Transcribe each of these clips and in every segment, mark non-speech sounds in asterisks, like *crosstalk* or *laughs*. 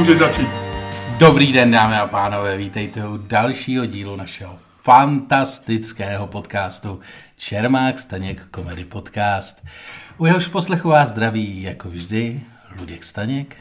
můžeš začít. Dobrý den, dámy a pánové, vítejte u dalšího dílu našeho fantastického podcastu Čermák Staněk Comedy Podcast. U jehož poslechu vás zdraví, jako vždy, Luděk Staněk.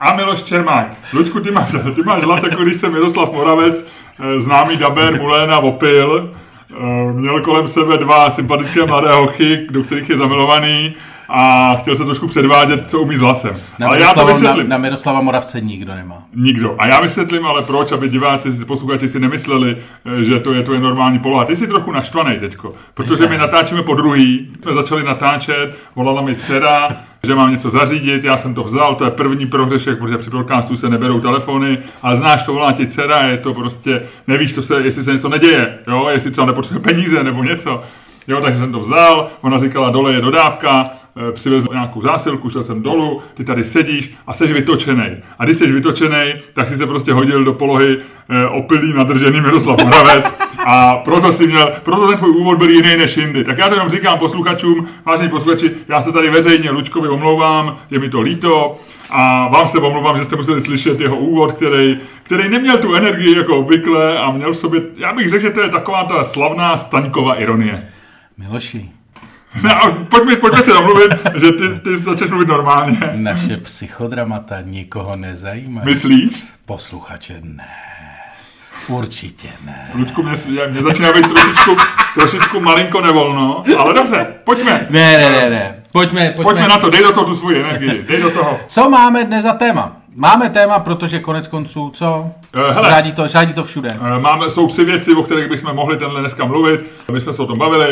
A Miloš Čermák. Luďku, ty máš, ty máš hlas, jako když se Miroslav Moravec, eh, známý daber Muléna Opil, eh, měl kolem sebe dva sympatické mladé hochy, do kterých je zamilovaný a chtěl se trošku předvádět, co umí s hlasem. Na, ale já to Miroslava, na, vysvětlím. na Miroslava Moravce nikdo nemá. Nikdo. A já vysvětlím ale proč, aby diváci, posluchači si nemysleli, eh, že to je tvoje normální poloha. Ty jsi trochu naštvaný teďko, protože my natáčíme po druhý, jsme začali natáčet, volala mi dcera, že mám něco zařídit, já jsem to vzal, to je první prohřešek, protože při podcastu se neberou telefony, ale znáš, to volá ti dcera, je to prostě, nevíš, co se, jestli se něco neděje, jo, jestli třeba nepotřebuje peníze nebo něco. Jo, takže jsem to vzal, ona říkala, dole je dodávka, eh, přivezl nějakou zásilku, šel jsem dolů, ty tady sedíš a jsi vytočený. A když jsi vytočený, tak si se prostě hodil do polohy eh, opilý, nadržený Miroslav Moravec a proto si měl, proto ten tvůj úvod byl jiný než jindy. Tak já to jenom říkám posluchačům, vážení posluchači, já se tady veřejně Lučkovi omlouvám, je mi to líto a vám se omlouvám, že jste museli slyšet jeho úvod, který, který neměl tu energii jako obvykle a měl v sobě, já bych řekl, že to je taková ta slavná Staňková ironie. Miloši, Ne, a pojďme, pojďme si domluvit, že ty, ty začneš mluvit normálně. naše psychodramata nikoho nezajímají. Myslíš? Posluchače ne. Určitě ne. Ludku, mě, mě začíná být trošičku, trošičku malinko nevolno, ale dobře, pojďme. Ne, ne, ne, ne. Pojďme, pojďme. Pojďme na to, dej do toho tu svoji energii, dej do toho. Co máme dnes za téma? Máme téma, protože konec konců, co? Eh, hele. Řádí to, řádí to všude. Eh, Máme, jsou tři věci, o kterých bychom mohli tenhle dneska mluvit. My jsme se o tom bavili.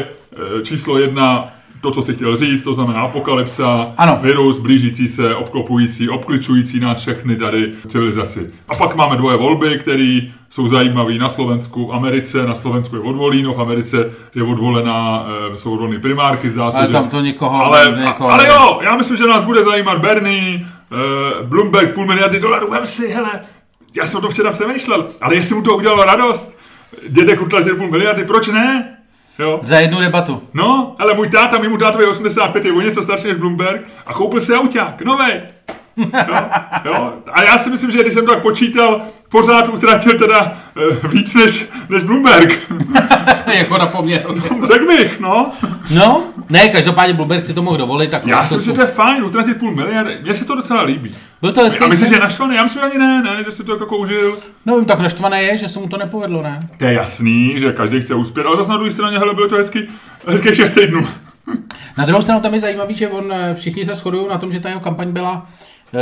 Eh, Číslo jedna, to, co si chtěl říct, to znamená apokalypsa, Ano. virus blížící se, obklopující, obkličující nás všechny tady civilizaci. A pak máme dvoje volby, které jsou zajímavé na Slovensku, v Americe. Na Slovensku je odvolíno, v Americe je odvolená, jsou odvolené primárky, zdá se, Ale že... tam to někoho... Ale, někoho ale jo, já myslím, že nás bude zajímat Bernie, uh, Bloomberg půl miliardy dolarů, vem si, hele, já jsem o tom včera přemýšlel, ale jestli mu to udělalo radost, dědek utlačil půl miliardy, proč ne? Jo. Za jednu debatu. No, ale můj táta, mému tátovi je 85, je o něco starší než Bloomberg a koupil si auták, novej. Jo, jo. A já si myslím, že když jsem to tak počítal, pořád utratil teda uh, víc než, než Bloomberg. *laughs* jako na poměru. Řekl bych, no. No, ne, každopádně Bloomberg si to mohl dovolit. Tak Já si myslím, že to je fajn, utratit půl miliardy. Mně se to docela líbí. Byl to hezký Já myslím, že je naštvaný, já myslím, že ani ne, ne, že si to jako kouřil. No, vím, tak naštvané je, že se mu to nepovedlo, ne? To je jasný, že každý chce uspět, ale zase na druhé straně, hele, bylo to hezky, hezky 6 týdnů. Na druhou stranu tam je zajímavý, že on, eh, všichni se shodují na tom, že ta jeho kampaň byla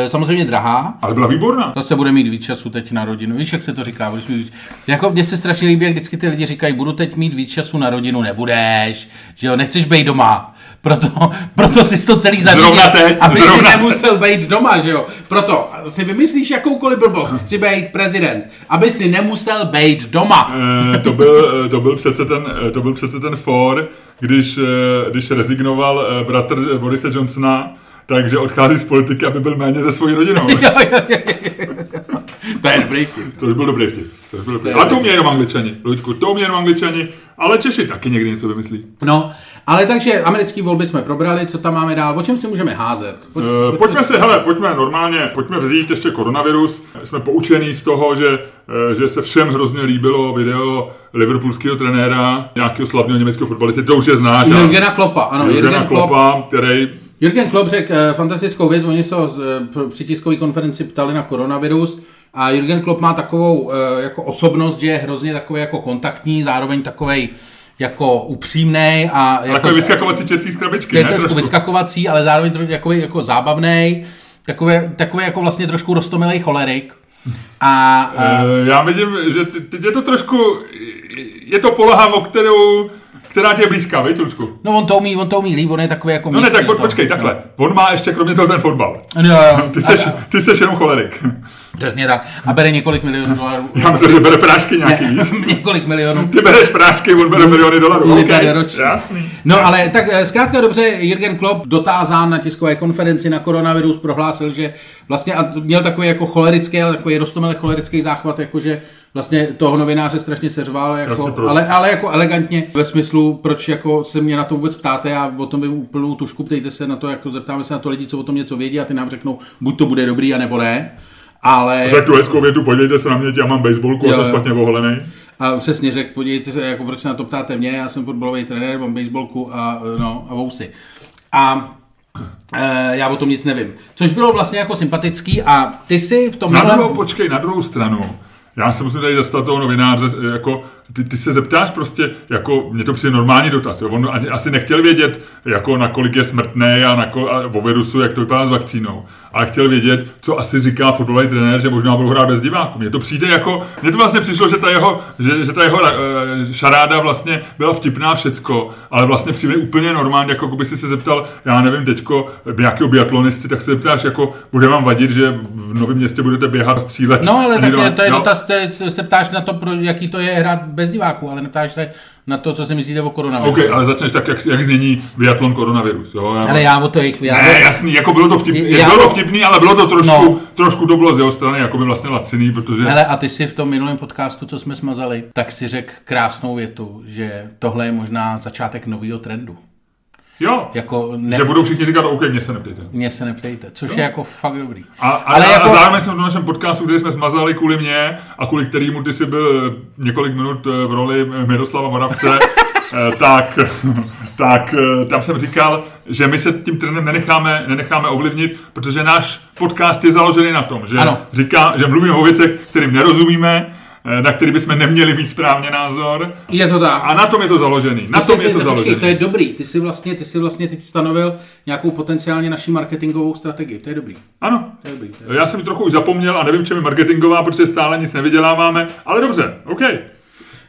samozřejmě drahá. Ale byla výborná. Zase bude mít víc času teď na rodinu. Víš, jak se to říká? Budeš mít. Jako mně se strašně líbí, jak vždycky ty lidi říkají, budu teď mít víc času na rodinu, nebudeš, že jo, nechceš být doma. Proto, *laughs* proto si to celý zařídil, Zrovna teď, aby zrovna si nemusel být doma, že jo. Proto si vymyslíš jakoukoliv blbost, chci být prezident, aby si nemusel být doma. Eh, to, byl, eh, to, byl přece ten, eh, to byl přece ten for, když, eh, když rezignoval eh, bratr eh, Borise Johnsona, takže odchází z politiky, aby byl méně se svojí rodinou. *laughs* Jo, jo, jo, jo. to je dobrý vtip. To už byl dobrý vtip. To byl dobrý. je Ale to mě jenom angličani. Luďku, to mě jenom angličani. Ale Češi taky někdy něco vymyslí. No, ale takže americký volby jsme probrali, co tam máme dál, o čem si můžeme házet? Pojď, Eh, Pojďme se, hele, pojďme normálně, pojďme vzít ještě koronavirus. Jsme poučení z toho, že, eh, že se všem hrozně líbilo video liverpoolského trenéra, nějakého slavného německého fotbalisty, to už je znáš. a- Jurgena Kloppa, ano, Jurgena Jurgen Klopp. Kloppa, který Jurgen Klopp řekl eh, fantastickou věc, oni se eh, při tiskové konferenci ptali na koronavirus a Jurgen Klopp má takovou eh, jako osobnost, že je hrozně takový jako kontaktní, zároveň takovej jako upřímný a jako, takový vyskakovací čertý z krabičky, je ne? trošku vyskakovací, ale zároveň trošku jako, jako zábavný, takový, takový jako vlastně trošku rostomilej cholerik. A, a Já vidím, že teď je to trošku, je to poloha, o kterou, která ti je blízká, víš, Lučku? no on to umí, on to umí líp, on je takový jako No ne, tak po, počkej, takhle. On má ještě kromě toho ten fotbal. No, jo, jo. *laughs* Ty seš, ty seš jenom cholerik. Přesně tak. A bere několik milionů dolarů. Já myslím, že bere prášky nějaký. Ne, *laughs* několik milionů. Ty bereš prášky, on bere miliony dolarů. Okay. ročně. Jasný. No ale tak eh, zkrátka dobře, Jürgen Klopp dotázán na tiskové konferenci na koronavirus prohlásil, že vlastně a měl takový jako cholerický, ale takový rostomilý cholerický záchvat, jakože vlastně toho novináře strašně seřval, jako, Jasně, proč? ale, ale jako elegantně ve smyslu, proč jako se mě na to vůbec ptáte, já o tom vím úplnou tušku, ptejte se na to, jako zeptáme se na to lidi, co o tom něco vědí a ty nám řeknou, buď to bude dobrý, anebo ne. Ale... Řekl tu hezkou větu, podívejte se na mě, já mám baseballku a Jo, jsem jo. špatně oholený. A přesně řekl, podívejte se, jako proč se na to ptáte mě, já jsem fotbalový trenér, mám baseballku a, no, a vousy. A e, já o tom nic nevím. Což bylo vlastně jako sympatický a ty si v tom... Na druhou, počkej, na druhou stranu. Já se musím tady zastat toho novináře, jako, ty, ty se zeptáš prostě, jako, mně to přijde normální dotaz, jo? on ani, asi nechtěl vědět, jako, na kolik je smrtný a, na a o virusu, jak to vypadá s vakcínou, ale chtěl vědět, co asi říká fotbalový trenér, že možná budou hrát bez diváků. Mně to přijde jako, mně to vlastně přišlo, že ta jeho, že, že ta jeho uh, šaráda vlastně byla vtipná všecko, ale vlastně přijde úplně normální, jako by si se zeptal, já nevím, teďko nějakého biatlonisty, tak se zeptáš, jako, bude vám vadit, že v Novém městě budete běhat, střílet. No ale tak je, to je dotaz, se ptáš na to, pro, jaký to je hrát bez diváků, ale neptáš se na to, co si myslíte o koronaviru. OK, ale začneš tak, jak, jak změní biatlon koronavirus. Jo? Já, Ale já o to jich... Já, ne, jasný, jako bylo to vtipný, Já- bylo to vtipný, ale bylo to trošku, no. trošku to bylo z jeho strany, jako by vlastně laciný, protože... Hele, a ty si v tom minulém podcastu, co jsme smazali, tak si řekl krásnou větu, že tohle je možná začátek nového trendu. Jo, Jako ne, že budou všichni říkat, OK, mě se neptejte. mě se neptejte, což je jako fakt dobrý. A, a, Ale ale jako- a zároveň jsem v našem podcastu, který jsme smazali kvůli mě a kvůli kterýmu ty jsi byl eh, několik minut eh, v roli eh, Miroslava Moravce, *laughs* tak, *laughs* tak tam jsem říkal, že my se tím trendem nenecháme, nenecháme ovlivnit, protože náš podcast je založený na tom, že, Ano. říká, že mluvíme o věcech, kterým nerozumíme, na který bychom neměli mít správně názor. Je to tak. A na tom je to založený. Na Ty tom je to založený. Počkej, to je dobrý. Ty si vlastně, ty si vlastně teď stanovil nějakou potenciálně naší marketingovou strategii. To je dobrý. Ano. To je dobrý. To je... Já jsem ji trochu už zapomněl a nevím, čem je marketingová, protože stále nic nevyděláváme, ale dobře, OK.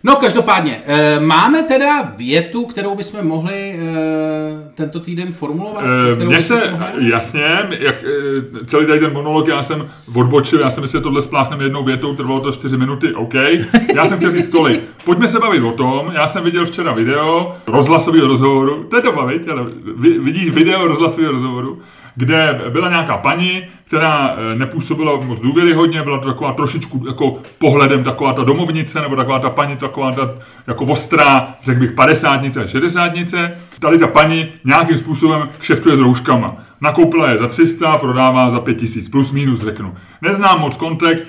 No každopádně, e, máme teda větu, kterou bychom mohli e, tento týden formulovat? Kterou Mně se, si mohli- jasně, jak, eh, celý tady ten monolog já jsem odbočil, já jsem že tohle spláchneme jednou větou, trvalo to 4 minuty, OK. Já jsem chtěl říct tolik. Pojďme se bavit o tom, já jsem viděl včera video rozhlasového rozhovoru, to je to bavit, ale vi- vidíš video rozhlasového rozhovoru, kde byla nějaká paní, která eh, nepůsobila moc důvěryhodně, byla to taková trošičku jako pohledem taková ta domovnice, nebo taková ta paní, taková ta jako ostrá, řekl bych, padesátnice a šedesátnice. Tady ta paní nějakým způsobem kšeftuje s rouškama. Nakoupila je za 300, prodává za 5000, plus minus řeknu. Neznám moc kontext,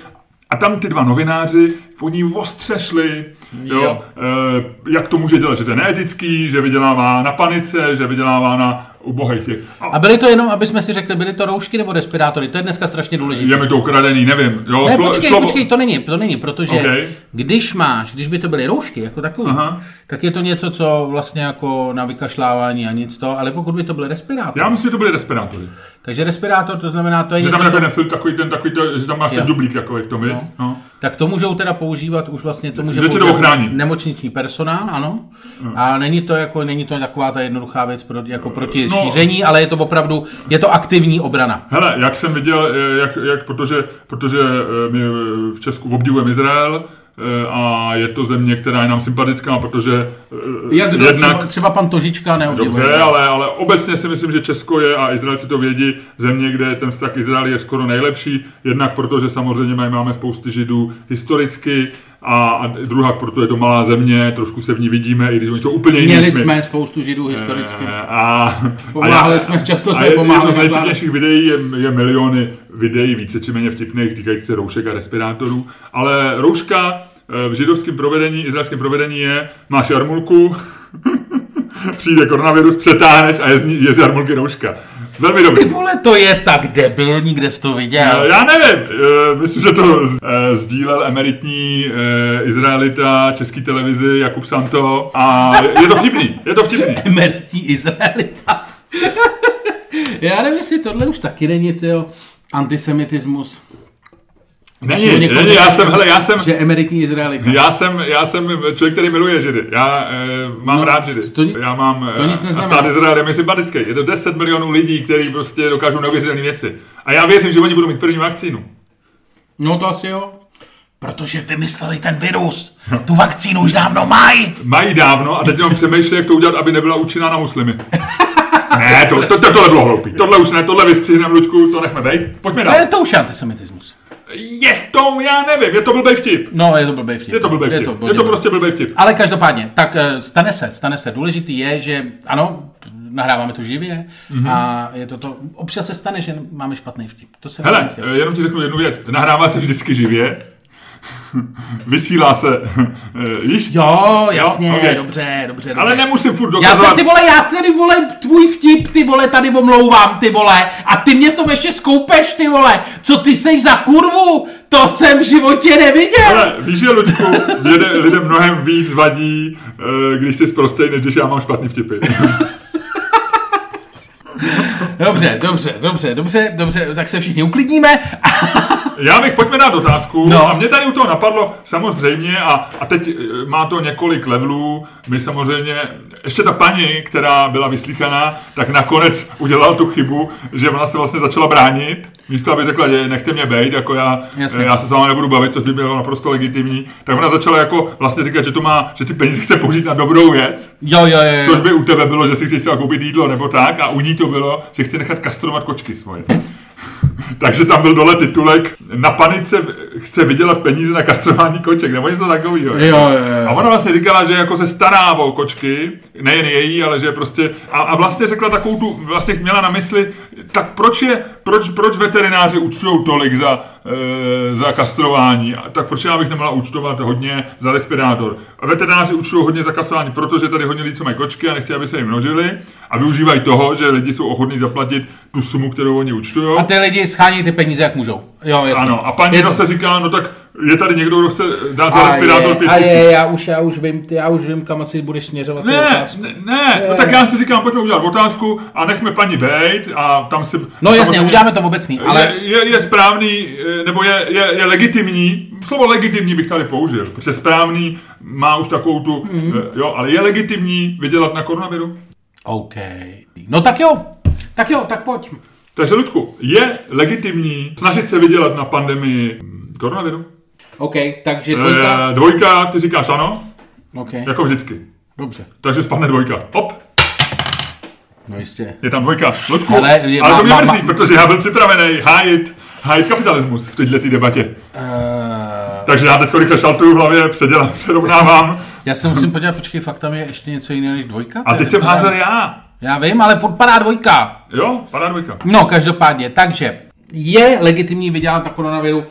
a tam ty dva novináři, oni ostře šli, jo, Jo. Eh, jak to může dělat, že to je neetický, že vydělává na panice, že vydělává na ubohých těch. A A byly to jenom, aby jsme si řekli, byly to roušky nebo respirátory? To je dneska strašně důležité. je mi to ukradený, nevím. Jo, Ne, šlo- počkej, šlo- počkej, to není, to není, protože Okay. když máš, když by to byly roušky jako takový, Aha. tak je to něco, co vlastně jako na vykašlávání a nic to, ale pokud by to byly respirátory, Já myslím, že to byly respirátory. Takže respirátor to znamená, to je Že něco, tam je ten takový ten, takový to, že tam máš Jo. ten dublík takový v tom? No. no. tak to můžou teda používat už vlastně, to může Že to používat nemocniční personál, ano, a není to jako, není to taková ta jednoduchá věc pro, jako proti No. šíření, ale je to opravdu, je to aktivní obrana. Hele, jak jsem viděl, eh, jak, jak, protože, protože eh, my v Česku obdivujeme Izrael, a je to země, která je nám sympatická, protože eh, Jak kdo, jednak, třeba, třeba pan Tožička neobdivuje. Dobře, ale, ale obecně si myslím, že Česko je, a Izraelci to vědí, země, kde ten vztah k Izraeli je skoro nejlepší, jednak protože samozřejmě máme spousty židů historicky, a, a druhá, protože je to malá země, trošku se v ní vidíme, i když oni jsou úplně jiní. Měli jsme spoustu židů historicky. Eh, A, Pomáhali jsme, často jsme a je- pomáhali Jedno z nejvtipnějších videí je, je miliony videí, více či méně vtipných, týkající se roušek a respirátorů. Ale rouška eh, v židovském provedení, izraelském provedení je, máš jarmulku, *laughs* *laughs* přijde koronavirus, přetáhneš a je z, je z jarmulky rouška. Velmi dobrý. Ty vole, to je tak debilní, kde jsi to viděl. Já nevím, eh, myslím, že to eh, sdílel emeritní eh, Izraelita české televizi Jakub Santo a je to vtipný, je to vtipný. *laughs* Emertní Izraelita. *laughs* Já nevím, jestli tohle už taky není, tyjo, antisemitismus. Není, není, já řekne, jsem, hele, já jsem, Že emeritní Izraelita. Já jsem, já jsem člověk, který miluje Židy. Já e, mám No, rád Židy. to nic- já mám, to nic eh, a neznamená. stát Izrael je mi sympatický. Je to 10 milionů lidí, kteří prostě dokážou neuvěřitelné věci. A já věřím, že oni budou mít první vakcínu. No to asi jo. Protože vymysleli ten virus. Tu vakcínu už dávno mají. Mají dávno a teď jenom přemýšlí, jak to udělat, aby nebyla účinná na muslimy. Ne, to, to, to, tohle bylo hloupý. Tohle už ne, tohle vystřihneme, Luďku, to nechme bejt. Pojďme To dál. je to už antisemitismus. Je v tom, já nevím, je to blbej vtip. No, je to blbý vtip. Je to blbej vtip. Je to, blbý vtip. prostě blbej vtip. Ale každopádně, tak eh, stane se, stane se. Důležitý je, že ano, nahráváme to živě Mhm. mm-hmm. a je to to, občas se stane, že máme špatný vtip. To se Hele, eh, jenom ti řeknu jednu věc. Nahrává se vždycky živě. *laughs* Vysílá se, eh, víš? Jo, jasně, Jo, ok. dobře, dobře, dobře. Ale nemusím furt Já dokazovat. jsem, ty vole, já tady, vole, tvůj vtip, ty vole, tady omlouvám, ty vole, a ty mě v tom ještě skoupeš, ty vole, co ty seš za kurvu, to jsem v životě neviděl. Ale víš, že Luďku, *laughs* lidem, mnohem víc vadí, eh, když jsi prostej, než když já mám špatný vtipy. *laughs* Dobře, dobře, dobře, dobře, dobře, tak se všichni uklidníme. Já bych, pojďme dát otázku. No. A mě tady u toho napadlo samozřejmě, a, a teď eh, má to několik levelů. My samozřejmě, ještě ta paní, která byla vyslíchaná, tak nakonec udělala tu chybu, že ona se vlastně začala bránit. Místo, aby řekla, že nechte mě bejt, jako já, Jasně. já se s vámi nebudu bavit, což by bylo naprosto legitimní, tak ona začala jako vlastně říkat, že to má, že ty peníze chce použít na dobrou věc. Jo, jo, jo, Což jo. by u tebe bylo, že si chceš třeba koupit jídlo nebo tak, a u ní to bylo, že chce nechat kastrovat kočky svoje. *laughs* Takže tam byl dole titulek, na panice chce vydělat peníze na kastrování koček, nebo něco takového. Jo, jo, jo. A ona vlastně říkala, že jako se stará o kočky, nejen její, ale že prostě, a, a vlastně řekla takovou tu, vlastně měla na mysli, tak proč je, proč, proč veterináři účtují tolik za, e, za kastrování, a tak proč já bych nemohla účtovat hodně za respirátor. A veterináři účtují hodně za kastrování, protože tady hodně lidí, co mají kočky a nechtějí, aby se jim množili a využívají toho, že lidi jsou ochotní zaplatit tu sumu, kterou oni účtují. A ty lidi schání ty peníze, jak můžou. Jo, jasně. Ano, a paní Je to- zase říká, no tak je tady někdo, kdo chce dát za respirátor pět a tisíc. je, já už, já už vím, já už vím, kam asi budeš směřovat. Ne, otázku. ne, ne, no tak já si říkám, pojďme udělat otázku a nechme paní bejt a tam si... No jasně, uděláme to obecný, ale... Je, je, je správný, eh, nebo je, je, je legitimní, slovo legitimní bych tady použil, protože správný má už takovou tu, Mhm. mm. jo, ale je legitimní vydělat na koronaviru? OK. No tak jo, tak jo, tak pojď. Takže, Ludku, je legitimní snažit se vydělat na pandemii koronaviru? OK, takže dvojka. E, dvojka, ty říkáš ano, OK, jako vždycky. dobře. Takže spadne dvojka. Hop, No jistě. je tam dvojka. Ludku, Ale je- ale má- to mě má- mrzí, má- protože já byl připravený hájit, hájit kapitalismus v této debatě. Uh, Takže já teď rychle šaltuju v hlavě, předělám, *laughs* přerovnávám. já se musím podívat, počkej, fakt tam je ještě něco jiného než dvojka? A teď jsem házel já. Já vím, ale furt padá dvojka. Jo, padá dvojka. No, každopádně, takže je legitimní vydělat na koronaviru,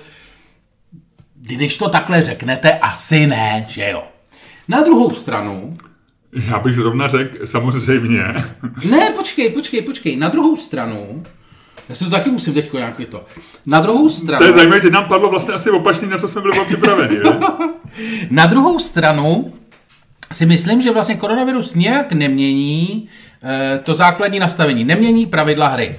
když to takhle řeknete, asi ne, že jo. Na druhou stranu, Já bych zrovna řekl, samozřejmě. *laughs* ne, počkej, počkej, počkej, na druhou stranu, já si to taky musím teďko nějak to. Na druhou stranu, To je zajímavé, že nám padlo vlastně asi opačný, na co jsme byli připraveni. *laughs* Na druhou stranu si myslím, že vlastně koronavirus nějak nemění to základní nastavení, nemění pravidla hry.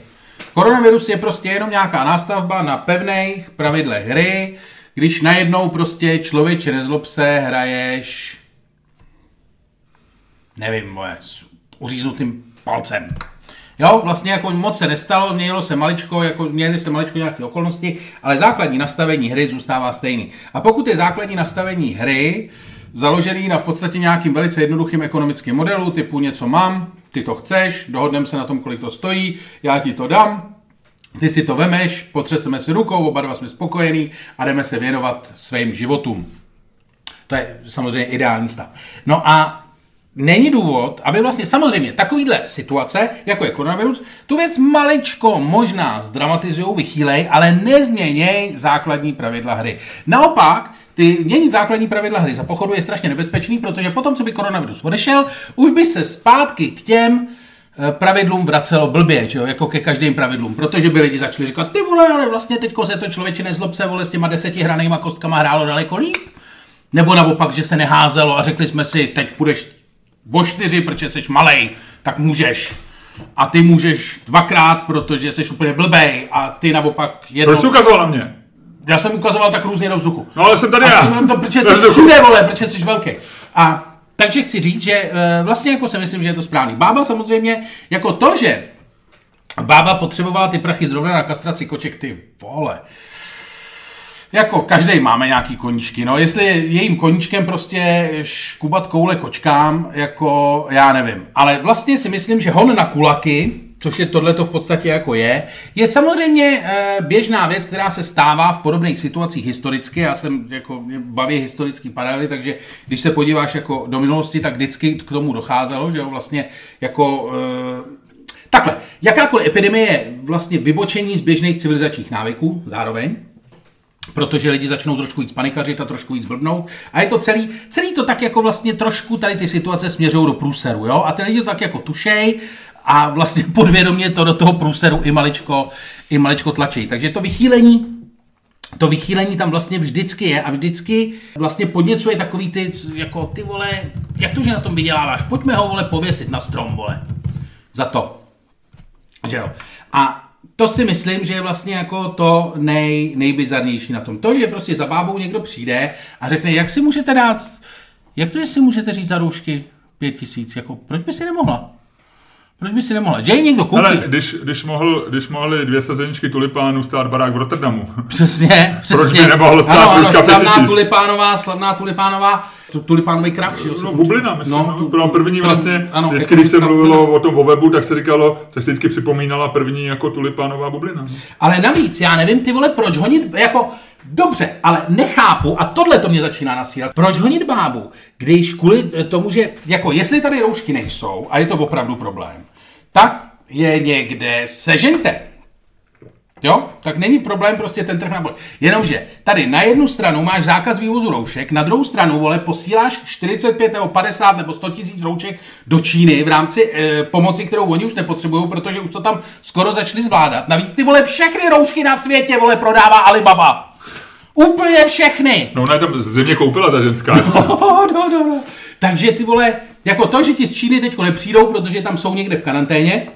Koronavirus je prostě jenom nějaká nástavba na pevných pravidlech hry, když najednou prostě člověče nezlob se, hraješ nevím, moje, s uříznutým palcem. Jo, vlastně jako moc se nestalo, měnilo se maličko, jako měnily se maličko nějaké okolnosti, ale základní nastavení hry zůstává stejný. A pokud je základní nastavení hry založený na v podstatě nějakým velice jednoduchým ekonomickým modelu, typu něco mám, ty to chceš, dohodneme se na tom, kolik to stojí, já ti to dám, ty si to vemeš, potřeseme si rukou, oba dva jsme spokojení a jdeme se věnovat svým životům. To je samozřejmě ideální stav. No a není důvod, aby vlastně samozřejmě takovýhle situace, jako je koronavirus, tu věc maličko možná zdramatizují, vychýlej, ale nezměněj základní pravidla hry. Naopak, ty měnit základní pravidla hry za pochodu je strašně nebezpečný, protože potom, co by koronavirus odešel, už by se zpátky k těm eh, pravidlům vracelo blbě, že jo, jako ke každým pravidlům, protože by lidi začali říkat, ty vole, ale vlastně teďko se to člověče nezlob se, vole, s těma deseti hranýma kostkama hrálo daleko líp. Nebo naopak, že se neházelo a řekli jsme si, teď půjdeš o čtyři, protože jsi malej, tak můžeš. A ty můžeš dvakrát, protože jsi úplně blbej a ty naopak jednou... Proč jsi ukazoval na mě? Já jsem ukazoval tak různě do vzduchu. No ale jsem tady já. No, to, protože jsi všude, vole, protože jsi velký. A takže chci říct, že eh, vlastně jako si myslím, že je to správný. Bába samozřejmě, jako to, že bába potřebovala ty prachy zrovna na kastraci koček, ty vole. jako každý máme nějaký koníčky, no, jestli je jejím koníčkem prostě škubat koule kočkám, jako já nevím. Ale vlastně si myslím, že hon na kulaky, což je tohle to v podstatě jako je, je samozřejmě e, běžná věc, která se stává v podobných situacích historicky. Já jsem jako baví historický paralely, takže když se podíváš jako do minulosti, tak vždycky k tomu docházelo, že jo, vlastně jako e, Takhle, jakákoliv epidemie je vlastně vybočení z běžných civilizačních návyků zároveň, protože lidi začnou trošku víc panikařit a trošku víc blbnout. A je to celý, celý to tak jako vlastně trošku tady ty situace směřují do průseru, jo? A ty lidi to tak jako tušej a vlastně *laughs* podvědomě to do toho průseru i maličko, i maličko tlačí. Takže to vychýlení to vychýlení tam vlastně vždycky je a vždycky vlastně podněcuje takový ty, jako ty vole, jak to, že na tom vyděláváš? Pojďme ho, vole, pověsit na strom, vole. Za to. Že jo. A to si myslím, že je vlastně jako to nej, nejbizarnější na tom. To, že prostě za bábou někdo přijde a řekne, jak si můžete dát, jak to, že si můžete říct za roušky pět tisíc, jako proč by si nemohla? Proč by si nemohla? Že ji někdo koupí? Ale když, když, mohl, když mohli dvě sazeničky tulipánů stát barák v Rotterdamu. Přesně, přesně. Proč by nemohl stát ano, ano, slavná tulipánová, slavná tulipánová, tu, tulipánový krach, že jo? No, bublina, myslím. No, no, byla první vlastně, ano, vždycky, když se mluvilo bublina. o tom o webu, tak se říkalo, tak se vždycky připomínala první jako tulipánová bublina. Ale navíc, já nevím, ty vole, proč honit, jako, dobře, ale nechápu, a tohle to mě začíná nasírat, proč honit bábu, když kvůli tomu, že, jako, jestli tady roušky nejsou, a je to opravdu problém, tak je někde sežente. Jo, tak není problém prostě ten trh nabolit. Jenomže tady na jednu stranu máš zákaz vývozu roušek, na druhou stranu, vole, posíláš 45 nebo 50 nebo 100 tisíc roušek do Číny v rámci e, pomoci, kterou oni už nepotřebují, protože už to tam skoro začali zvládat. Navíc ty, vole, všechny roušky na světě, vole, prodává Alibaba. Úplně všechny. No ona tam zřejmě koupila ta ženská. *laughs* No, no, no, no. Takže ty vole, jako to, že ti z Číny teď nepřijdou, protože tam jsou někde v karanténě,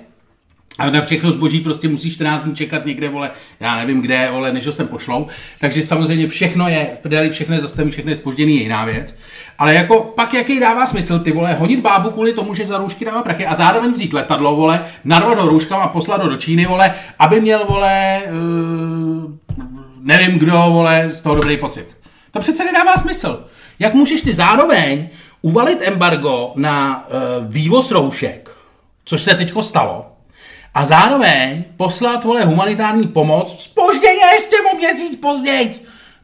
a na všechno zboží prostě musíš 14 dní čekat někde, vole, já nevím kde, vole, než ho sem pošlou. Takže samozřejmě všechno je, prdeli, všechno je zastavený, všechno je spožděný, je jiná věc. Ale jako pak jaký dává smysl, ty vole, honit bábu kvůli tomu, že za roušky dává prachy a zároveň vzít letadlo, vole, narvat ho a poslat ho do Číny, vole, aby měl, vole, uh, nevím kdo, vole, z toho dobrý pocit. To přece nedává smysl. Jak můžeš ty zároveň uvalit embargo na uh, vývoz roušek, což se teďko stalo, a zároveň poslat, vole, humanitární pomoc, spožděně ještě o měsíc později,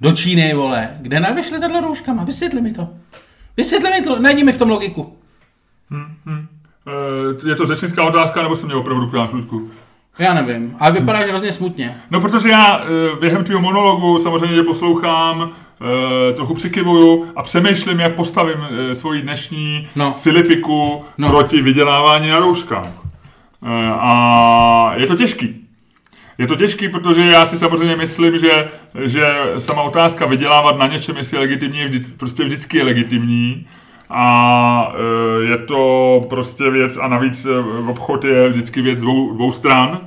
do Číny, vole, kde navyšli tato rouškama, vysvětli mi to. Vysvětli mi to, najdi mi v tom logiku. Eh, Je to řečnická otázka, nebo jsem měl opravdu k Ludku? Já nevím, ale vypadáš hrozně smutně. No, protože já eh, během tvého monologu samozřejmě tě poslouchám, trochu přikivuju a přemýšlím, jak postavím eh, svoji dnešní No. Filipiku No. proti vydělávání na rouškách. Eh, A je to těžký. Je to těžký, protože já si samozřejmě myslím, že, že sama otázka vydělávat na něčem, jestli je legitimní, je vždy, prostě vždycky je legitimní. A je to prostě věc, a navíc obchod je vždycky věc dvou, dvou stran.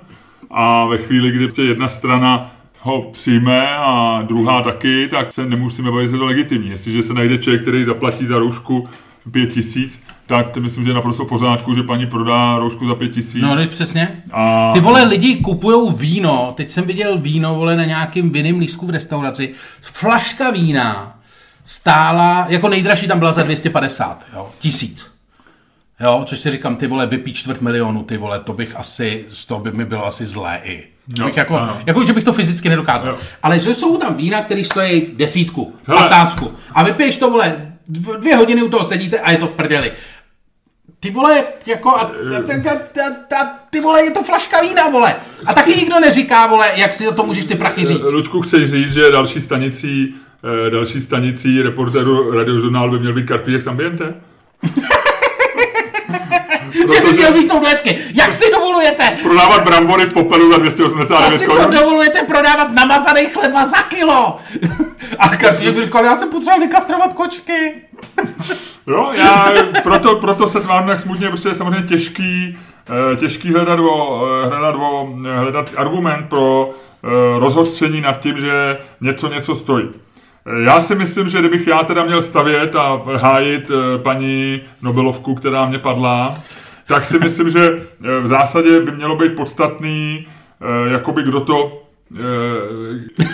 A ve chvíli, kdy jedna strana ho přijme a druhá taky, tak se nemusíme bavit, jestli je to legitimní. Jestliže se najde člověk, který zaplatí za roušku pět tisíc, tak to myslím, že je naprosto pořádku, že paní prodá roušku za pět tisíc. No, teď přesně. A- Ty vole, lidi kupujou víno, teď jsem viděl víno, vole, na nějakým vinným lístku v restauraci. Flaška vína stála, jako nejdražší tam byla za 250, jo, tisíc. Jo, což si říkám, ty vole, vypít čtvrt milionu, ty vole, to bych asi, z toho by mi bylo asi zlé i. Jo, bych jako, ano. jako, že bych to fyzicky nedokázal. Jo. Ale že jsou tam vína, které stojí desítku, Hele. patnáctku. A vypiješ to, vole, dv- dvě hodiny u toho sedíte a je to v prdeli. Ty vole, jako, a, a, a, a, ty vole, je to flaška vína, vole. A taky nikdo neříká, vole, jak si za to můžeš ty prachy říct. Ludku, chceš říct, že další stanicí, eh, další stanicí reportéru radiožurnálu by měl být Karpíček Ambiente? Jak by měl být to hezky. Jak si dovolujete? Prodávat brambory v popelu za Jak 289 si to korun? dovolujete prodávat namazaný chleba za kilo? *laughs* A by říkal, já jsem potřeboval vykastrovat kočky. *laughs* Jo, já proto, proto se tvářím tak smutně, protože je samozřejmě těžký, eh, těžký hledat, o, eh, hledat, o, hledat argument pro eh, rozhořčení nad tím, že něco něco stojí. Já si myslím, že kdybych já teda měl stavět a hájit paní Nobelovku, která mě padla, tak si myslím, že eh, v zásadě by mělo být podstatný, eh, jakoby kdo to eh,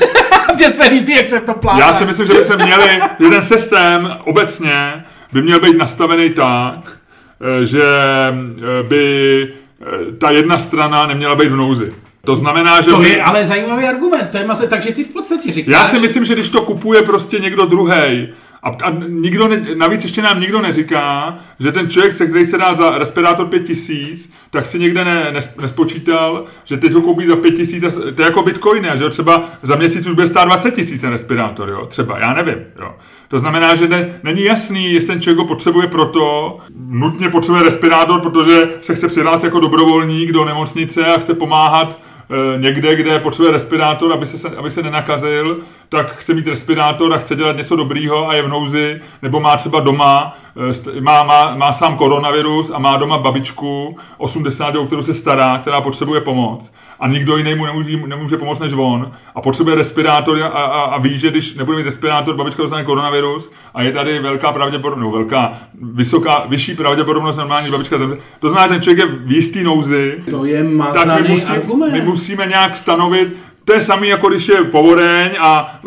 *laughs* Mně se líbí, jak se v tom plátá. Já si myslím, že by se měli, že ten systém obecně by měl být nastavený tak, že by ta jedna strana neměla být v nouzi. To znamená, že... To by... je ale zajímavý argument, to je mase, takže ty v podstatě říkáš... Já si myslím, že když to kupuje prostě někdo druhý, a, a nikdo ne, navíc ještě nám nikdo neříká, že ten člověk, který se dá za respirátor 5000, tak si někde ne, nes, nespočítal, že teď ho koupí za 5000, to je jako bitcoin, že třeba za měsíc už bude stát 20 tisíc ten respirátor, jo? třeba, já nevím. Jo? To znamená, že ne, není jasný, jestli ten člověk ho potřebuje proto, nutně potřebuje respirátor, protože se chce přihlásit jako dobrovolník do nemocnice a chce pomáhat někde, kde potřebuje respirátor, aby se, aby se nenakazil, tak chce mít respirátor a chce dělat něco dobrýho a je v nouzi, nebo má třeba doma, e, má, má, má sám koronavirus a má doma babičku 80, o kterou se stará, která potřebuje pomoc a nikdo jiný mu nemůže, nemůže pomoct než on a potřebuje respirátor a, a, a ví, že když nebude mít respirátor, babička dostane koronavirus a je tady velká pravděpodobnost, no, velká, vysoká, vyšší pravděpodobnost normální babička zemře. To znamená, že ten člověk je v jistý nouzi. To je mazaný tak my, musí, argument. my musíme nějak stanovit, to je samý, jako když je povodeň a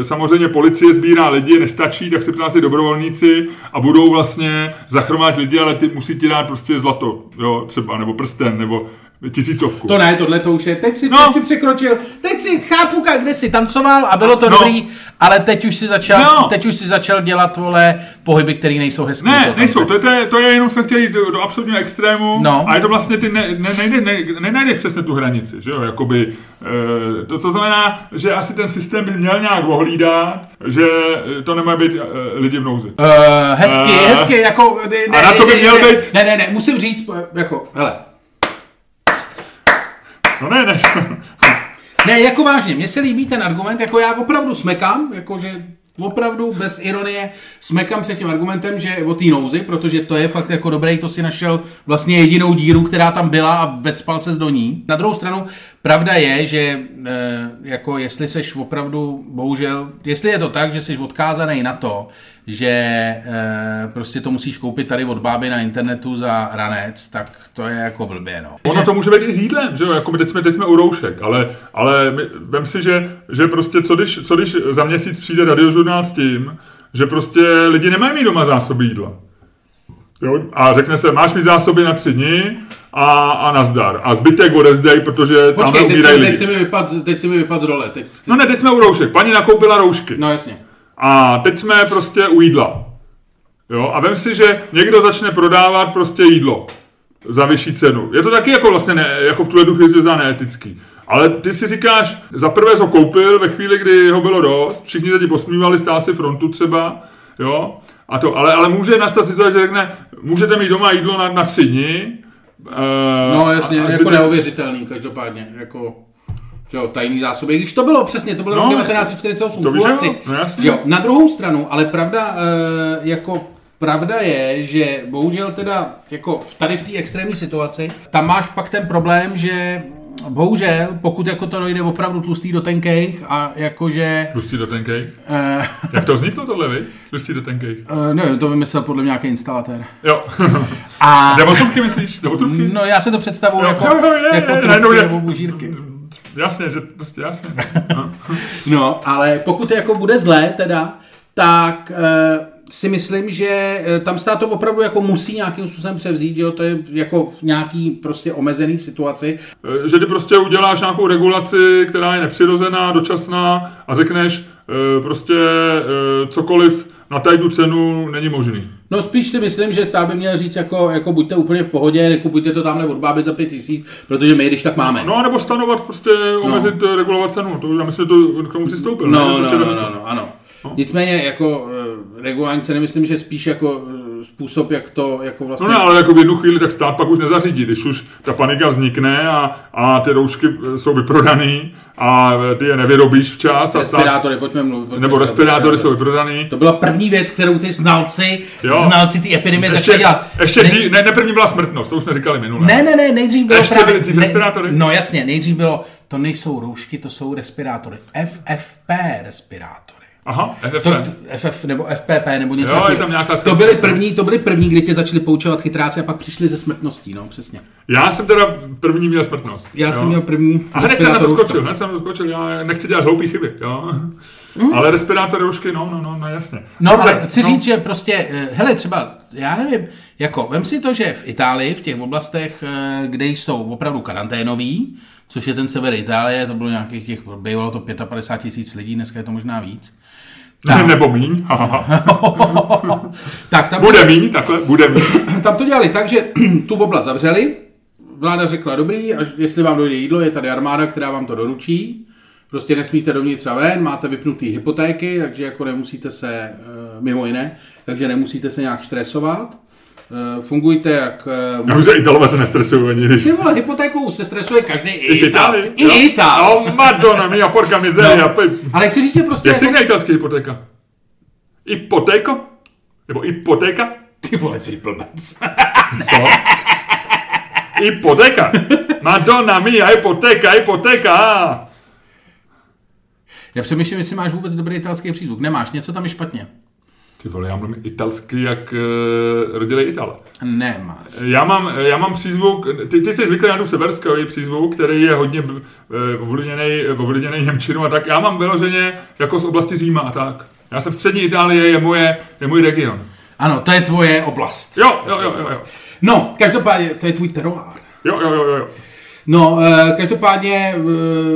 e, samozřejmě policie sbírá lidi, nestačí, tak se přihlásí dobrovolníci a budou vlastně zachromáždit lidi, ale ty musí ti dát prostě zlato, jo, třeba, nebo prsten, nebo tisícovku. To ne, tohle to už je. Teď si, No. teď si překročil, teď si chápu, jak kde si tancoval a bylo to No. dobrý, ale teď už si začal, No. teď už si začal dělat, vole, pohyby, které nejsou hezké. Ne, nejsou, to je, to je, to je jenom se chtěli jít do, do absolutního extrému No. a je to vlastně, ty ne, ne, nejde, ne, nenajdeš přesně tu hranici, že jo, jakoby, e, to, to znamená, že asi ten systém by měl nějak ohlídat, že to nemají být e, lidi v nouzi. Uh, hezky, Eh. hezky, jako... Ne, A na to by měl ne, být- Ne, ne, ne, musím říct, jako, hele, No ne, ne, Ne, jako vážně, mně se líbí ten argument, jako já opravdu smekám, jakože opravdu bez ironie smekám se tím argumentem, že o té nouzi, protože to je fakt jako dobrý, to si našel vlastně jedinou díru, která tam byla a vecpal se do ní. Na druhou stranu, pravda je, že e, jako jestli seš opravdu, bohužel, jestli je to tak, že jsi odkázaný na to, že e, prostě to musíš koupit tady od báby na internetu za ranec, tak to je jako blbě, no. Ono to může být i s jídlem, že jo, jako my teď jsme, teď jsme u roušek, ale, ale my, vem si, že, že prostě co když, co když za měsíc přijde radiožurnál s tím, že prostě lidi nemají mít doma zásoby jídla. Jo? A řekne se, máš mít zásoby na tři dny a, a nazdar. A zbytek odezdej, protože tam Počkej, teď umírají teď, si mi vypad, teď si mi vypad z role. Teď, teď, No ne, teď jsme u roušek. Paní nakoupila roušky. no jasně. A teď jsme prostě u jídla. Jo? A vem si, že někdo začne prodávat prostě jídlo za vyšší cenu. Je to taky jako vlastně ne, jako v tuhle duchu za neetický. Ale ty si říkáš, za prvé ho koupil ve chvíli, kdy ho bylo dost, všichni se ti posmívali, stál si frontu třeba, jo, a to, ale, ale může nastat situace, že řekne, můžete mít doma jídlo na, na tři dny, eh, No jasně, a- a jako zbytek- neuvěřitelný, každopádně, jako... že Jo, tajný zásoby, když to bylo přesně, to bylo No, rok 1948, to jo, no jasně. Jo, na druhou stranu, ale pravda, eh, jako pravda je, že bohužel teda, jako tady v té extrémní situaci, tam máš pak ten problém, že bohužel, pokud jako to dojde opravdu tlustý do tenkejch a jakože... Tlustý do tenkej. Eh, Jak to vzniklo tohle, vy? Tlustý do tenkej. eh, nevím, to vymyslel podle mě nějaký instalatér. Jo. A... *laughs* Jde o trubky, myslíš? Jde o trubky? No já se to představuji Jo, jako, jo, jo, je, jako je, trubky je- nebo bužírky. Jasně, že prostě jasně. No. No, ale pokud jako bude zlé teda, tak e, si myslím, že eh, tam stát to opravdu jako musí nějakým způsobem převzít, že jo, to je jako v nějaký prostě omezený situaci. Eh, že ty prostě uděláš nějakou regulaci, která je nepřirozená, dočasná a řekneš eh, prostě eh, cokoliv na tady tu cenu není možný. No spíš si myslím, že stát by měl říct jako, jako buďte úplně v pohodě, nekupujte to tamhle od báby za pět tisíc, protože my když tak máme. No nebo stanovat prostě, omezit, no. regulovat cenu. To, já myslím, že to k tomu přistoupil. No, ne? no, no, no, no, ano. Nicméně jako e, regulování ceny myslím, že spíš jako e, způsob, jak to jako vlastně... No ne, ale jako v jednu chvíli tak stát pak už nezařídí, když už ta panika vznikne a, a ty roušky eh, jsou vyprodaný a eh, ty je nevyrobíš včas. A stát, Respirátory, pojďme mluvit. pojďme nebo respirátory jsou vyprodaný. To byla první věc, kterou ty znalci, Jo. znalci ty epidemie začali Ještě, dělat. ještě Ne- dřív, ne, ne první byla smrtnost, to už jsme říkali minule. Ne, ne, ne, nejdřív bylo Ještě právě... dřív ne- respirátory? No jasně, nejdřív bylo, to nejsou roušky, to jsou respirátory. FFP respirátory. Aha, FF. To, FF nebo FPP nebo něco Jo, je takového. tam nějaká to byli první, to byli první, kdy tě začali poučovat chytráci a pak přišli ze smrtností, no, přesně. Já jsem teda první měl smrtnost. Já jo. jsem měl první A hned jsem na to skočil, hned jsem na to skočil, já nechci dělat hloupý chyby, jo. Ale respirátor roušky, no, no, no, no jasně. No, Dobře, ale chci říct, že prostě, eh, hele, třeba, já nevím, jako, vem si to, že v Itálii, v těch oblastech, eh, kde jsou opravdu karanténoví, což je ten sever Itálie, to bylo nějakých těch, bývalo to 55 tisíc lidí, dneska je to možná víc. Tak. Nebo míň, *laughs* tak tam, Bude míň, takhle, bude míň. *clears throat* tam to dělali tak, že *clears throat* tu oblast zavřeli, vláda řekla, dobrý, až jestli vám dojde jídlo, je tady armáda, která vám to doručí, prostě nesmíte dovnitř a ven, máte vypnutý hypotéky, takže jako nemusíte se, eh, mimo jiné, takže nemusíte se nějak stresovat. Eh, Fungujte jak... eh, Já už se Italové se nestresují ani, když... Ty vole, hypotékou se stresuje každý i I v Itálii? I Itál. Oh, madonna mia, porca miseria. No. Ale chci říct, že prostě... Jak Jako, italský hypotéka? Hypotéko? Nebo hypotéka? ty vole, jsi blbec. Co? Hypotéka. Madonna mia, hypotéka, hypotéka. Já přemýšlím, jestli máš vůbec dobrý italský přízvuk. Nemáš, něco tam je špatně. Ty vole, já mluvím italsky jak uh, rodilý Itale. Nemáš. Já mám, já mám přízvuk, ty, ty jsi zvyklý na tu severskou přízvuk, který je hodně eh, ovlivněný, ovlivněný Němčinu a tak. Já mám vyloženě jako z oblasti Říma a tak. Já jsem v střední Itálie, je, moje, je můj region. Ano, to je tvoje oblast. Jo, jo, jo, jo, jo. No, každopádně, to je tvůj teroár. Jo, jo, jo, jo. No, eh, každopádně, eh,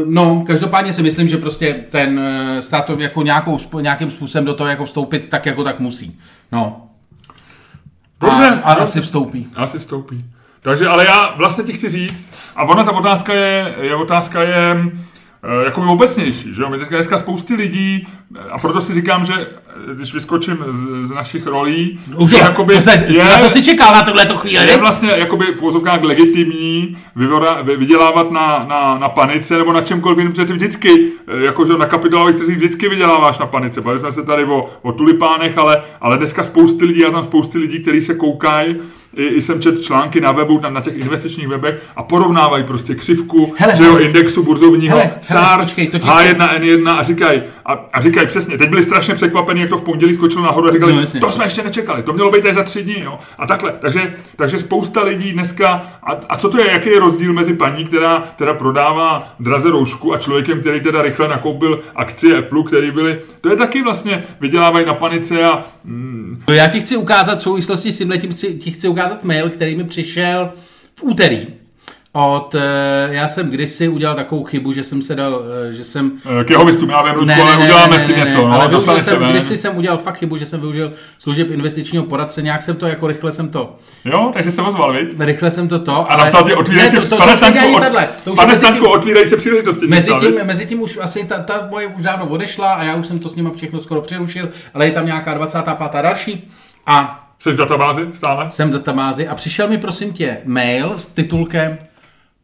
no, každopádně si myslím, že prostě ten eh, stát to jako nějakou, nějakým způsobem do toho jako vstoupit tak jako tak musí. No. Dobře, A, asi vstoupí. Asi vstoupí. Takže, ale já vlastně ti chci říct, a ona ta otázka je, je otázka je eh, jako obecnější, že jo? My dneska, dneska spousty lidí, a proto si říkám, že eh, když vyskočím z, z našich rolí, Už že je, jakoby je, na to si čekal na tohle chvíli. je vlastně jakoby v úvozovkách legitimní vyvora, vy, vydělávat na, na, na panice nebo na čemkoliv jiném, protože ty vždycky, eh, jakože na kapitálových trzích vždycky vyděláváš na panice. Bavili jsme se tady o, o tulipánech, ale, ale dneska spousty lidí, já tam spousty lidí, kteří se koukají, i, i jsem čet články na webu, na, na těch investičních webech a porovnávají prostě křivku, Hele, že jo, hele. indexu burzovního, Hele, hele, SARS, počkej, to ti H1, N1 a říkají, a, a říkají přesně, teď byli strašně překvapení, jak to v pondělí skočilo nahoru a říkali, No, jasně. to jsme ještě nečekali, to mělo být až za tři dny, jo. A takhle, takže, takže spousta lidí dneska, a, a co to je, jaký je rozdíl mezi paní, která teda prodává draze roušku a člověkem, který teda rychle nakoupil akcie Apple, který byly, to je taky vlastně, vydělávají na panice a mm, No já ti chci ukázat v souvislosti s tímhle, tím chci, ti chci ukázat mail, který mi přišel v úterý. Od, eh, já jsem kdysi udělal takovou chybu, že jsem se dal, eh, že jsem... eh, k jeho vystupím, já vím, Ludku, ale uděláme s tím něco, no, ale dostali se jsem, kdysi jsem udělal fakt chybu, že jsem využil služeb investičního poradce, nějak jsem to, jako rychle jsem to, Jo, takže jsem ozval, viď? rychle jsem to to, A napsal ti, otvírej ne, se, to, to, pane Staňku, od- pane Staňku, otvírej se příležitosti. Mezi tím, mezi tím už asi ta, ta moje už dávno odešla a já už jsem to s nima všechno skoro přerušil, ale je tam nějaká 25. další a Jsi v databázi stále? jsem v databázi a přišel mi prosím tě mail s titulkem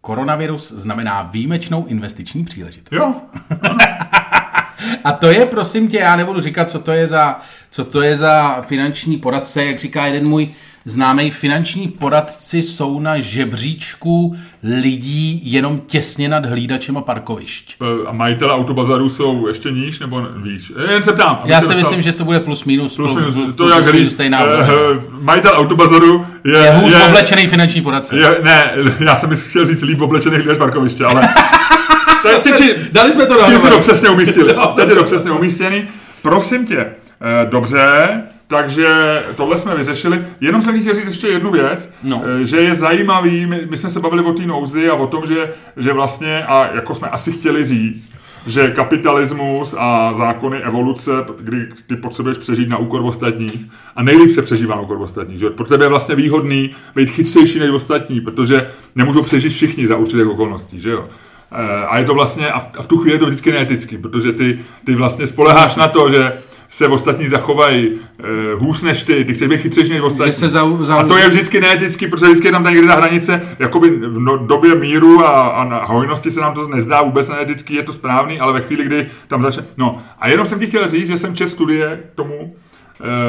Koronavirus znamená výjimečnou investiční příležitost. Jo, *laughs* A to je, prosím tě, já nebudu říkat, co to je za, co to je za finanční poradce, jak říká jeden můj známý finanční poradci jsou na žebříčku lidí jenom těsně nad hlídačem a parkovišť. Eh, A majitele autobazaru jsou ještě níž, nebo víš? Eh, Jen se ptám. Já se si dostal- myslím, že to bude plus minus, Plus, minus, plus, to plus jak minus říct, stejná. eh, úroveň. eh, majitel autobazaru je... je hůř oblečený finanční poradce. je, ne, já jsem chtěl říct líp oblečený hlídač parkoviště, ale... *laughs* Teď Dali jsme to tím se dohromady. to přesně umístili. *laughs* Teď je to přesně umístěný. Prosím tě, dobře, takže tohle jsme vyřešili. Jenom jsem chtěl říct ještě jednu věc, No. eh, že je zajímavý, my, my jsme se bavili o té nouzi a o tom, že, že vlastně, a jako jsme asi chtěli říct, že kapitalismus a zákony evoluce, kdy ty potřebuješ přežít na úkor ostatních a nejlíp se přežívá na úkor ostatních. Že? Pro tebe je vlastně výhodný být chytřejší než ostatní, protože nemůžou přežít všichni za určitých okolností. Že jo? Eh, A je to vlastně, a v, a v tu chvíli je to vždycky neetický, protože ty, ty vlastně spoleháš na to, že se ostatní zachovají e, hůř než ty, ty chceš být chytřejší než ostatní. se zau- zau- a to je vždycky neetický, protože vždycky je tam ta někde ta hranice, jakoby v no, době míru a, a na hojnosti se nám to nezdá vůbec neetický, je to správný, ale ve chvíli, kdy tam začne... No a jenom jsem ti chtěl říct, že jsem čet studie k tomu,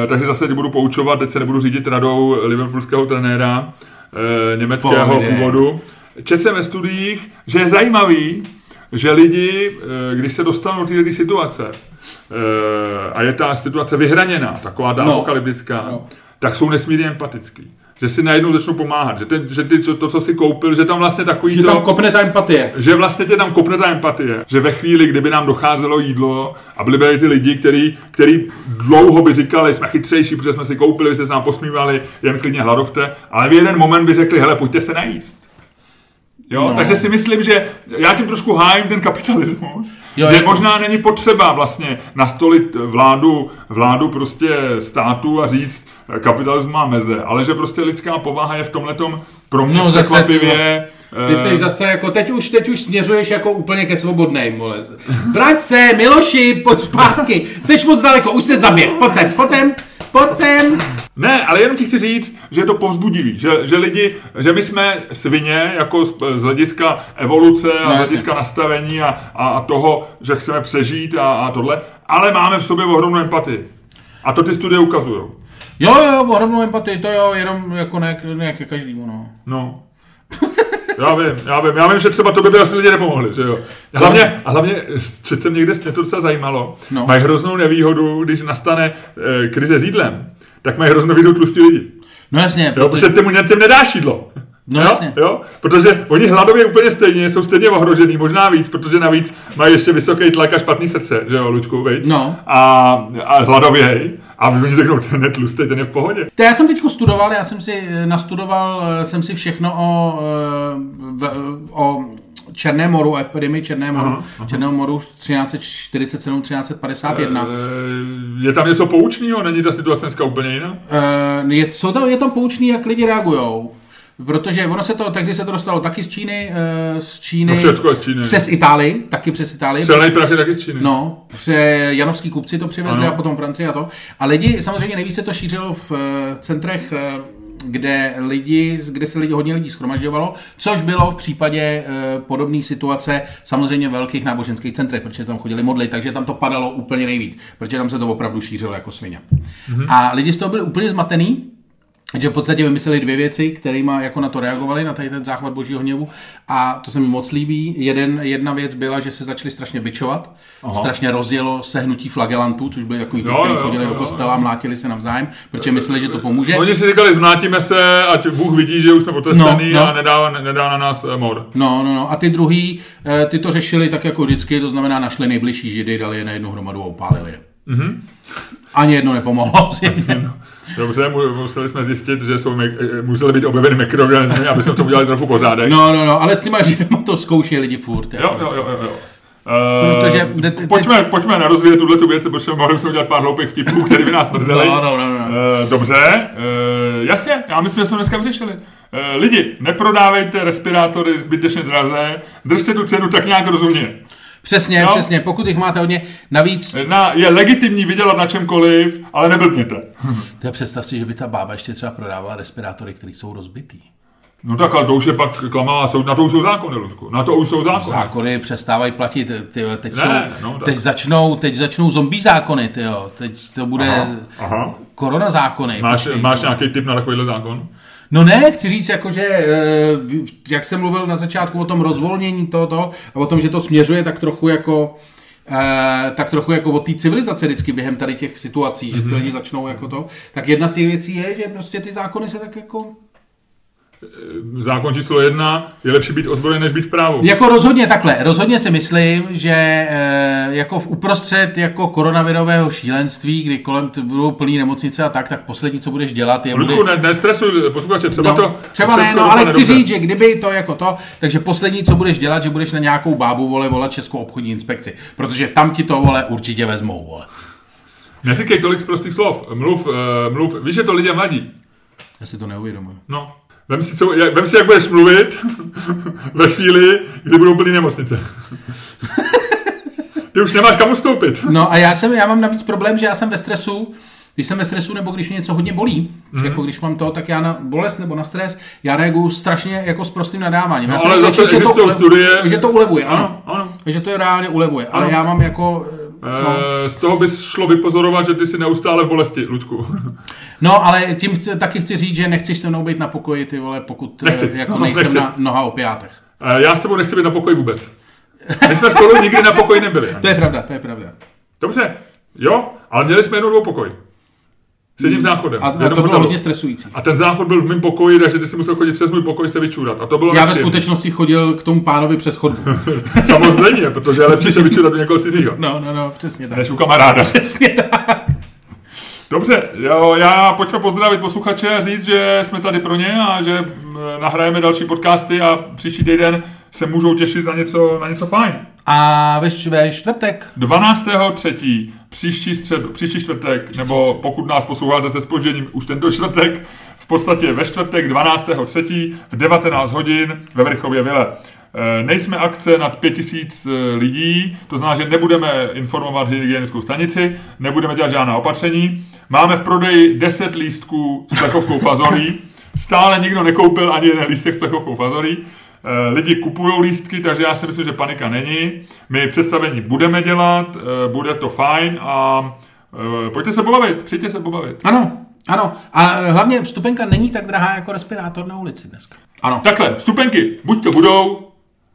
e, takže zase tě budu poučovat, teď se nebudu řídit radou liverpoolského trenéra e, německého Pohodě. původu. Četl jsem ve studiích, že je zajímavý, že lidi, když se dostanou do této situace a je ta situace vyhraněná, taková ta No. apokalyptická, No. tak jsou nesmírně empatický. Že si najednou začnou pomáhat, že, ten, že ty, co- to, co si koupil, že tam vlastně takový Že to, tam kopne ta empatie. že vlastně tě tam kopne ta empatie, že ve chvíli, kdyby nám docházelo jídlo a byli by ty lidi, který, který dlouho by říkali, jsme chytřejší, protože jsme si koupili, vy jste se nám posmívali, jen klidně hladovte, ale v jeden moment by řekli, hele, pojďte se najíst. Jo, No. takže si myslím, že já tím trošku hájím ten kapitalismus, Jo, že jako- možná není potřeba vlastně nastolit vládu, vládu prostě státu a říct, kapitalismus má meze, ale že prostě lidská povaha je v tomhletom pro mě No, překvapivě... Ty eh, jsi zase jako, teď už, teď už směřuješ jako úplně ke svobodným, vole. Vrať se, Miloši, pojď zpátky. Jsi moc daleko, už se zaběh. Pojď sem, pojď sem, pojď sem. Ne, ale jenom ti chci říct, že je to povzbudivý, že, že lidi, že my jsme svině jako z, z hlediska evoluce a No, z hlediska nastavení a, a, a toho, že chceme přežít a, a tohle, ale máme v sobě ohromnou empatii. A to ty studie ukazují. Jo, jo, ohromnou empatii, to jo, jenom jako ne, ne ke každému, no. No. Já vím, já vím, já vím, že třeba to by asi lidi nepomohli, že jo. Hlavně, a hlavně, četl jsem někde, mě to docela zajímalo, No. mají hroznou nevýhodu, když nastane e, krize s jídlem, tak mají hroznou nevýhodu tlustí lidi. No jasně, Jo, protože těm, těm nedáš jídlo. No jo, jasně. jo, protože oni hladově úplně stejně, jsou stejně ohrožený, možná víc, protože navíc mají ještě vysoký tlak a špatný srdce, že jo, Lučku, viď? No. A, a hladověj. A oni řeknou, ten je tlustý, ten je v pohodě. To já jsem teď studoval, já jsem si eh, nastudoval, eh, jsem si všechno o, eh, o Černém moru, epidemii Černé moru, Aha, aha. Černého moru 1347, 1351. Eh, Je tam něco poučného, není ta situace dneska úplně jiná? Uh, je, jsou tam, je tam poučný, jak lidi reagujou. Protože ono se to, tehdy se to dostalo taky z Číny, uh, z Číny, No všecko z Číny. přes Itálii, taky přes Itálii. Střelný prach je taky z Číny. No, pře janovský kupci to přivezli Ano. a potom Francie a to. A lidi, samozřejmě nejvíc se to šířilo v eh, centrech, eh, kde, lidi, kde se lidi, hodně lidí schromažďovalo, což bylo v případě eh, podobné situace samozřejmě v velkých náboženských centrech, protože tam chodili modlit, takže tam to padalo úplně nejvíc, protože tam se to opravdu šířilo jako svině. Mhm. A lidi z toho byli úplně zmatený, že v podstatě vymysleli dvě věci, kterými jako na to reagovali, na tady ten záchvat božího hněvu. A to se mi moc líbí. Jeden, jedna věc byla, že se začali strašně bičovat. Aha. Strašně rozjelo sehnutí flagelantů, což byli takový, kteří chodili jo, do kostela a mlátili se navzájem, protože mysleli, že to pomůže. Oni si říkali, zmlátíme se, ať Bůh vidí, že už jsme potrestaný No, no. a nedá, nedá na nás eh, mor. No, no, no. A ty druhý, eh, ty to řešili tak jako vždycky, to znamená našli nejbližší židy, dali je na jednu hromadu a upálili je. Mhm. Ani jedno nepomohlo. *laughs* Dobře, mu- museli jsme zjistit, že jsou, museli být objeveny mikroorganismy, aby jsme v tom udělali trochu pořádek. No, no, no, ale s těma židama to zkouší lidi furt. jako Jo, jo, jo, jo. jo. Protože- Eh, te- te- pojďme, pojďme narozvíjet tuhle tu věc, protože mohli jsme udělat pár hloupých vtipů, které by nás mrzely. No, no, no, no. Eh, Dobře, eh, jasně, já myslím, že jsme dneska vyřešili. Eh, Lidi, neprodávejte respirátory zbytečně draze, držte tu cenu tak nějak rozumně. Přesně, Jo. přesně. Pokud jich máte hodně, navíc Na, je legitimní vydělat na čemkoliv, ale neblbněte. *laughs* To představ si, že by ta bába ještě třeba prodávala respirátory, které jsou rozbitý. No tak, ale to už je pak klamavá soud, na to už jsou zákony, Ludku. Na to už jsou zákony. Zákony přestávají platit, ty, teď, Ne, jsou, no tak. teď, začnou, teď začnou zombie zákony, tyjo. teď to bude Aha, aha. korona zákony. Máš, počkej, máš nějaký tip na takovýhle zákon? No ne, chci říct, jakože, eh, jak jsem mluvil na začátku o tom rozvolnění tohoto a o tom, že to směřuje tak trochu jako eh, tak trochu jako od té civilizace vždycky během tady těch situací, že ty lidi začnou jako to, tak jedna z těch věcí je, že prostě ty zákony se tak jako Zákon číslo jedna, je lepší být ozbrojen, než být v právu. Jako rozhodně takhle, rozhodně si myslím, že e, jako v uprostřed jako koronavirového šílenství, kdy kolem t- budou plný nemocnice a tak, tak poslední, co budeš dělat, je Ludku, bude... ne, nestresuj posluchače, třeba No, to... třeba ne, no, ale chci dobře. říct, že kdyby to jako to, takže poslední, co budeš dělat, že budeš na nějakou bábu, vole, volat Českou obchodní inspekci, protože tam ti to, vole, určitě vezmou, vole. Neříkej tolik z prostých slov. Mluv, uh, mluv, víš, že to lidem vadí. Já si to neuvědomuji. No. Vem si, co, jak, vem si, jak budeš mluvit *laughs* ve chvíli, kdy budou plný nemocnice. *laughs* Ty už nemáš kam ustoupit. No a já, jsem, já mám navíc problém, že já jsem ve stresu, když jsem ve stresu nebo když mě něco hodně bolí, mm-hmm. jako když mám to, tak já na bolest nebo na stres, já reaguju strašně jako s prostým nadáváním. No, já ale zase že to, existují studie- že to ulevuje, ano. Ano, ano. Že to je reálně ulevuje, ale Ano. já mám jako... eh, No, E, z toho bys šlo vypozorovat, že ty jsi neustále v bolesti, Ludku. *laughs* no, ale tím chci, taky chci říct, že nechceš se mnou být na pokoji, ty vole, pokud Nechci. eh, jako No, nejsem nechci. na noha o pátech. E, já s tebou nechci být na pokoji vůbec. My jsme spolu nikdy na pokoji nebyli. *laughs* To je pravda, to je pravda. Dobře, jo, ale měli jsme jenom pokoj. S jedním záchodem. A, a to bylo hodně stresující. A ten záchod byl v mém pokoji, takže ty si musel chodit přes můj pokoj se vyčůrat. A to bylo Já ve skutečnosti chodil k tomu pánovi přes chodbu. *laughs* Samozřejmě, protože je lepší se vyčůrat do někoho cizího. No, no, no, přesně tak. Než u kamaráda. *laughs* Přesně tak. Dobře, jo, já pojďme pozdravit posluchače a říct, že jsme tady pro ně a že nahrajeme další podcasty a příští týden se můžou těšit na něco, na něco fajn. A ve, čtvrtek 12.3. příští střed, příští čtvrtek, nebo pokud nás posloucháte se spožděním už tento čtvrtek, v podstatě ve čtvrtek 12.3. v 19 hodin ve Vrchově Vile. E, Nejsme akce nad 5000 lidí, to znamená, že nebudeme informovat hygienickou stanici, nebudeme dělat žádná opatření. Máme v prodeji 10 lístků s plechovkou fazolí. *laughs* Stále nikdo nekoupil ani jeden lístek s plechovkou fazolí. Eh, Lidi kupují lístky, takže já si myslím, že panika není. My představení budeme dělat, eh, bude to fajn a eh, pojďte se pobavit, přijďte se pobavit. Ano, ano. A hlavně vstupenka není tak drahá jako respirátor na ulici dneska. Ano. Takhle, vstupenky buď to budou,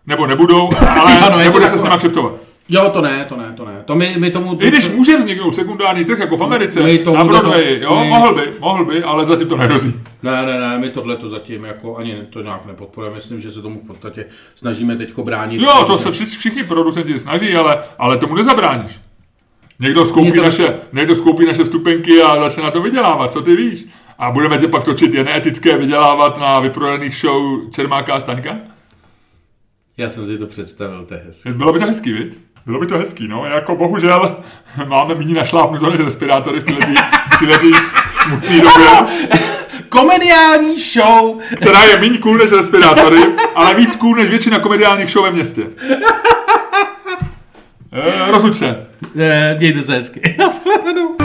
nebo nebudou, *laughs* ale Ano, nebude se s nima křiftovat. Jo, to ne, to ne, to ne. To my, my tomu... I když může vzniknout sekundární trh jako v Americe, My tomu na to- Broadway, jo, my- mohl by, mohl by, ale zatím to nehrozí. Ne, ne, ne, my tohle to zatím jako ani to nějak nepodporujeme. Myslím, že se tomu v podstatě snažíme teďko bránit. Jo, to se všichni, všichni producenti snaží, ale, ale tomu nezabráníš. Někdo skoupí, to- naše, někdo skoupí naše vstupenky a začne na to vydělávat, co ty víš? A budeme tě pak točit, je neetické vydělávat na vyprodaných show Čermáka a Staňka? Já jsem si to představil, to je hezky. Bylo by to hezký, viď? Bylo by to hezký, no. Jako bohužel máme méně našlápnuto než respirátory v tyhle smutné době, *laughs* Komediální show! která je méně cool než respirátory, ale víc cool než většina komediálních show ve městě. Eh, Rozluč se. Eh, Mějte se hezky. Naschledanou.